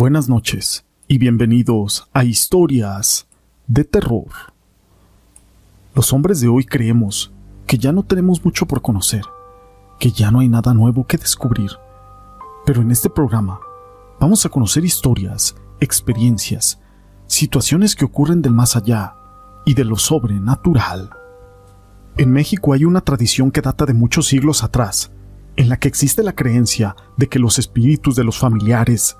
Buenas noches y bienvenidos a Historias de Terror. Los hombres de hoy creemos que ya no tenemos mucho por conocer, que ya no hay nada nuevo que descubrir. Pero en este programa vamos a conocer historias, experiencias, situaciones que ocurren del más allá y de lo sobrenatural. En México hay una tradición que data de muchos siglos atrás, en la que existe la creencia de que los espíritus de los familiares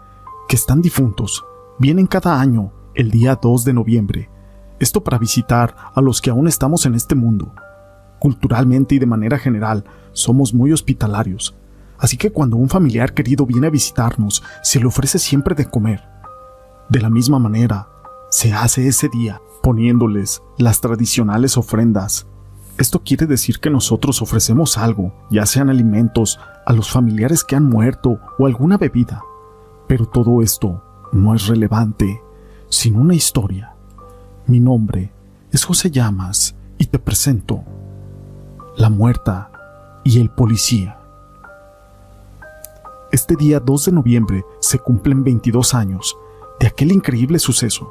que están difuntos vienen cada año el día 2 de noviembre, esto para visitar a los que aún estamos en este mundo. Culturalmente y de manera general somos muy hospitalarios, así que cuando un familiar querido viene a visitarnos se le ofrece siempre de comer. De la misma manera, se hace ese día poniéndoles las tradicionales ofrendas. Esto quiere decir que nosotros ofrecemos algo, ya sean alimentos, a los familiares que han muerto o alguna bebida. Pero todo esto no es relevante sin una historia. Mi nombre es José Llamas y te presento La Muerta y el Policía. Este día 2 de noviembre se cumplen 22 años de aquel increíble suceso.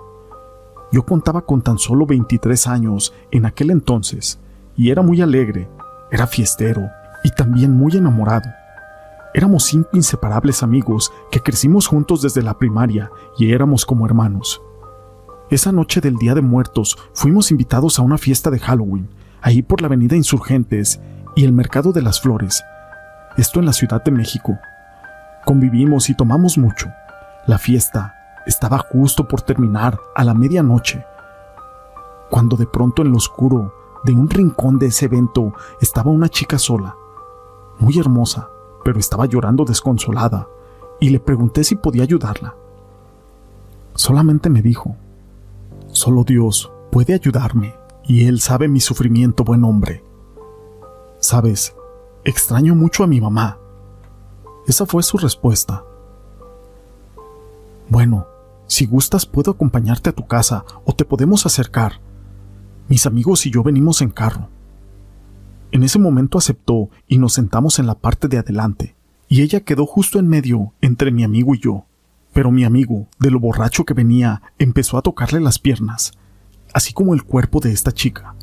Yo contaba con tan solo 23 años en aquel entonces y era muy alegre, era fiestero y también muy enamorado. Éramos cinco inseparables amigos que crecimos juntos desde la primaria y éramos como hermanos. Esa noche del Día de Muertos fuimos invitados a una fiesta de Halloween, ahí por la Avenida Insurgentes y el Mercado de las Flores, esto en la Ciudad de México. Convivimos y tomamos mucho. La fiesta estaba justo por terminar a la medianoche, cuando de pronto en lo oscuro de un rincón de ese evento estaba una chica sola, muy hermosa, pero estaba llorando desconsolada, y le pregunté si podía ayudarla. Solamente me dijo, solo Dios puede ayudarme, y Él sabe mi sufrimiento, buen hombre. Sabes, extraño mucho a mi mamá. Esa fue su respuesta. Bueno, si gustas puedo acompañarte a tu casa o te podemos acercar. Mis amigos y yo venimos en carro. En ese momento aceptó y nos sentamos en la parte de adelante, y ella quedó justo en medio entre mi amigo y yo. Pero mi amigo, de lo borracho que venía, empezó a tocarle las piernas, así como el cuerpo de esta chica,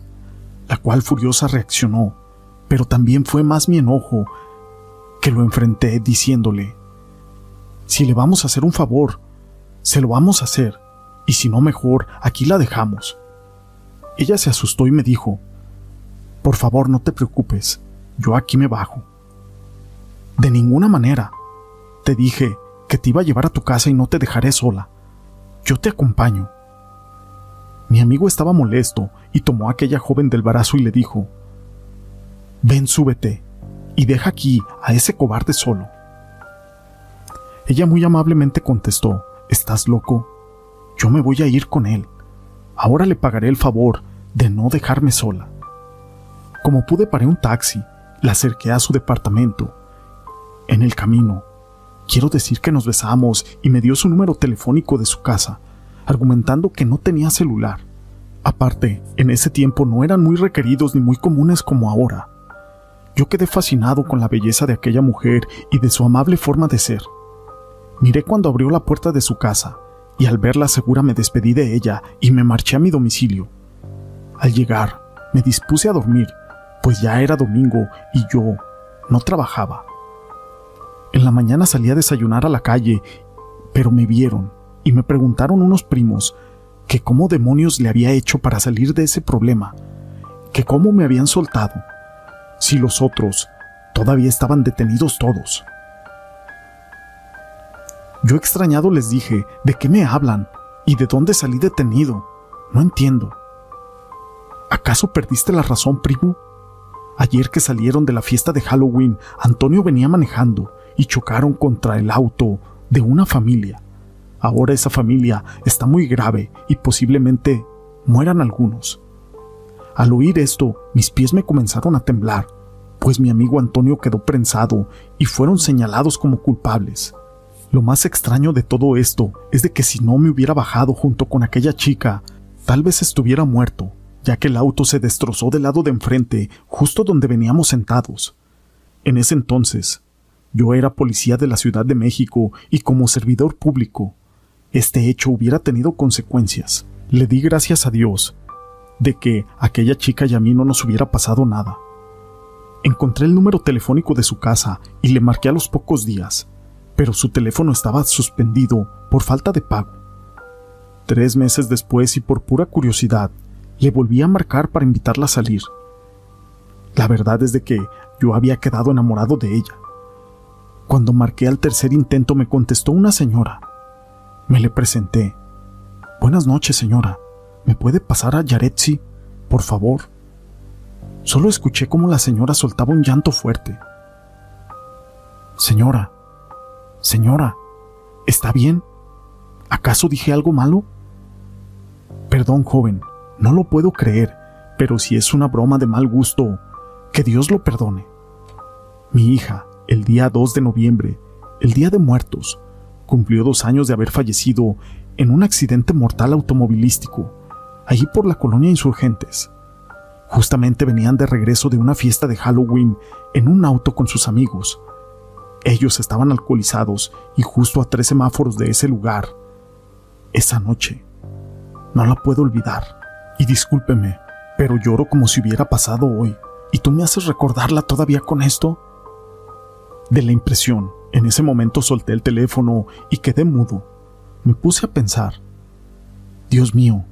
la cual furiosa reaccionó, pero también fue más mi enojo que lo enfrenté diciéndole, si le vamos a hacer un favor, se lo vamos a hacer, y si no mejor, aquí la dejamos. Ella se asustó y me dijo, por favor, no te preocupes, yo aquí me bajo. De ninguna manera. Te dije que te iba a llevar a tu casa y no te dejaré sola. Yo te acompaño. Mi amigo estaba molesto y tomó a aquella joven del brazo y le dijo, Ven, súbete y deja aquí a ese cobarde solo. Ella muy amablemente contestó, ¿Estás loco? Yo me voy a ir con él. Ahora le pagaré el favor de no dejarme sola. Como pude paré un taxi, la acerqué a su departamento. En el camino, quiero decir que nos besamos y me dio su número telefónico de su casa, argumentando que no tenía celular. Aparte, en ese tiempo no eran muy requeridos ni muy comunes como ahora. Yo quedé fascinado con la belleza de aquella mujer y de su amable forma de ser. Miré cuando abrió la puerta de su casa, y al verla segura me despedí de ella y me marché a mi domicilio. Al llegar, me dispuse a dormir pues ya era domingo y yo no trabajaba. En la mañana salí a desayunar a la calle, pero me vieron y me preguntaron unos primos que cómo demonios le había hecho para salir de ese problema, que cómo me habían soltado, si los otros todavía estaban detenidos todos. Yo extrañado les dije, ¿de qué me hablan? ¿Y de dónde salí detenido? No entiendo. ¿Acaso perdiste la razón, primo? Ayer que salieron de la fiesta de Halloween, Antonio venía manejando y chocaron contra el auto de una familia. Ahora esa familia está muy grave y posiblemente mueran algunos. Al oír esto, mis pies me comenzaron a temblar, pues mi amigo Antonio quedó prensado y fueron señalados como culpables. Lo más extraño de todo esto es de que si no me hubiera bajado junto con aquella chica, tal vez estuviera muerto ya que el auto se destrozó del lado de enfrente, justo donde veníamos sentados. En ese entonces, yo era policía de la Ciudad de México y como servidor público, este hecho hubiera tenido consecuencias. Le di gracias a Dios de que aquella chica y a mí no nos hubiera pasado nada. Encontré el número telefónico de su casa y le marqué a los pocos días, pero su teléfono estaba suspendido por falta de pago. Tres meses después y por pura curiosidad, le volví a marcar para invitarla a salir. La verdad es de que yo había quedado enamorado de ella. Cuando marqué al tercer intento me contestó una señora. Me le presenté. Buenas noches, señora. ¿Me puede pasar a Yaretsi, por favor? Solo escuché cómo la señora soltaba un llanto fuerte. Señora, señora, ¿está bien? ¿Acaso dije algo malo? Perdón, joven, no lo puedo creer, pero si es una broma de mal gusto, que Dios lo perdone. Mi hija, el día 2 de noviembre, el Día de Muertos, cumplió dos años de haber fallecido en un accidente mortal automovilístico allí por la colonia Insurgentes. Justamente venían de regreso de una fiesta de Halloween en un auto con sus amigos. Ellos estaban alcoholizados y justo a tres semáforos de ese lugar. Esa noche. No la puedo olvidar. Y discúlpeme, pero lloro como si hubiera pasado hoy. ¿Y tú me haces recordarla todavía con esto? De la impresión, en ese momento solté el teléfono y quedé mudo. Me puse a pensar. Dios mío,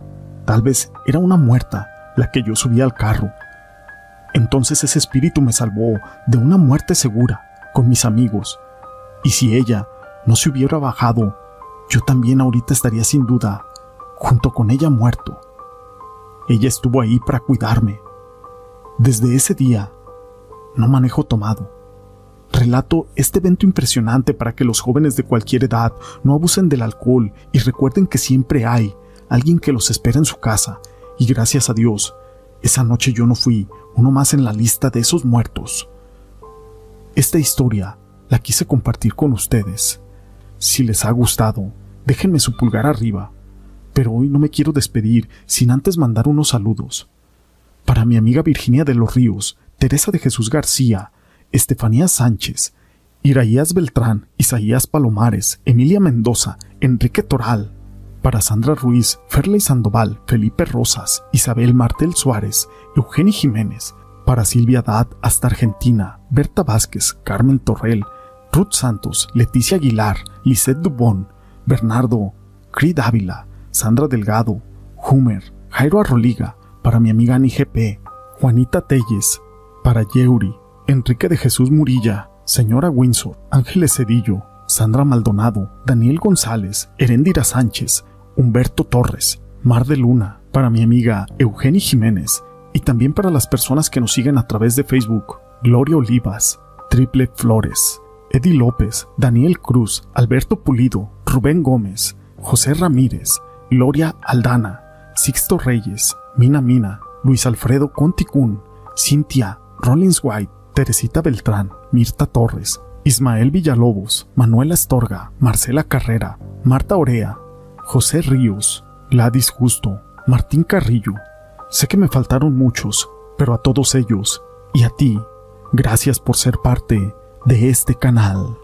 Tal vez era una muerta la que yo subía al carro. Entonces ese espíritu me salvó de una muerte segura con mis amigos. Y si ella no se hubiera bajado, yo también ahorita estaría sin duda junto con ella muerto. Ella estuvo ahí para cuidarme. Desde ese día, no manejo tomado. Relato este evento impresionante para que los jóvenes de cualquier edad no abusen del alcohol y recuerden que siempre hay alguien que los espera en su casa, y gracias a Dios, esa noche yo no fui uno más en la lista de esos muertos. Esta historia la quise compartir con ustedes. Si les ha gustado, déjenme su pulgar arriba. Pero hoy no me quiero despedir sin antes mandar unos saludos. Para mi amiga Virginia de los Ríos, Teresa de Jesús García, Estefanía Sánchez, Iraías Beltrán, Isaías Palomares, Emilia Mendoza, Enrique Toral, para Sandra Ruiz, Ferley Sandoval, Felipe Rosas, Isabel Martel Suárez, Eugenio Jiménez, para Silvia Dad hasta Argentina, Berta Vázquez, Carmen Torrel, Ruth Santos, Leticia Aguilar, Lisette Dubón, Bernardo, Creed Ávila, Sandra Delgado, Humer, Jairo Arroliga, para mi amiga Ani GP, Juanita Telles, para Yeuri, Enrique de Jesús Murilla, Señora Windsor, Ángeles Cedillo, Sandra Maldonado, Daniel González, Herendira Sánchez, Humberto Torres, Mar de Luna, para mi amiga Eugenie Jiménez y también para las personas que nos siguen a través de Facebook, Gloria Olivas, Triple Flores, Eddie López, Daniel Cruz, Alberto Pulido, Rubén Gómez, José Ramírez, Gloria Aldana, Sixto Reyes, Mina Mina, Luis Alfredo Conticún, Cintia, Rollins White, Teresita Beltrán, Mirta Torres, Ismael Villalobos, Manuela Estorga, Marcela Carrera, Marta Orea, José Ríos, Gladys Justo, Martín Carrillo. Sé que me faltaron muchos, pero a todos ellos y a ti, gracias por ser parte de este canal.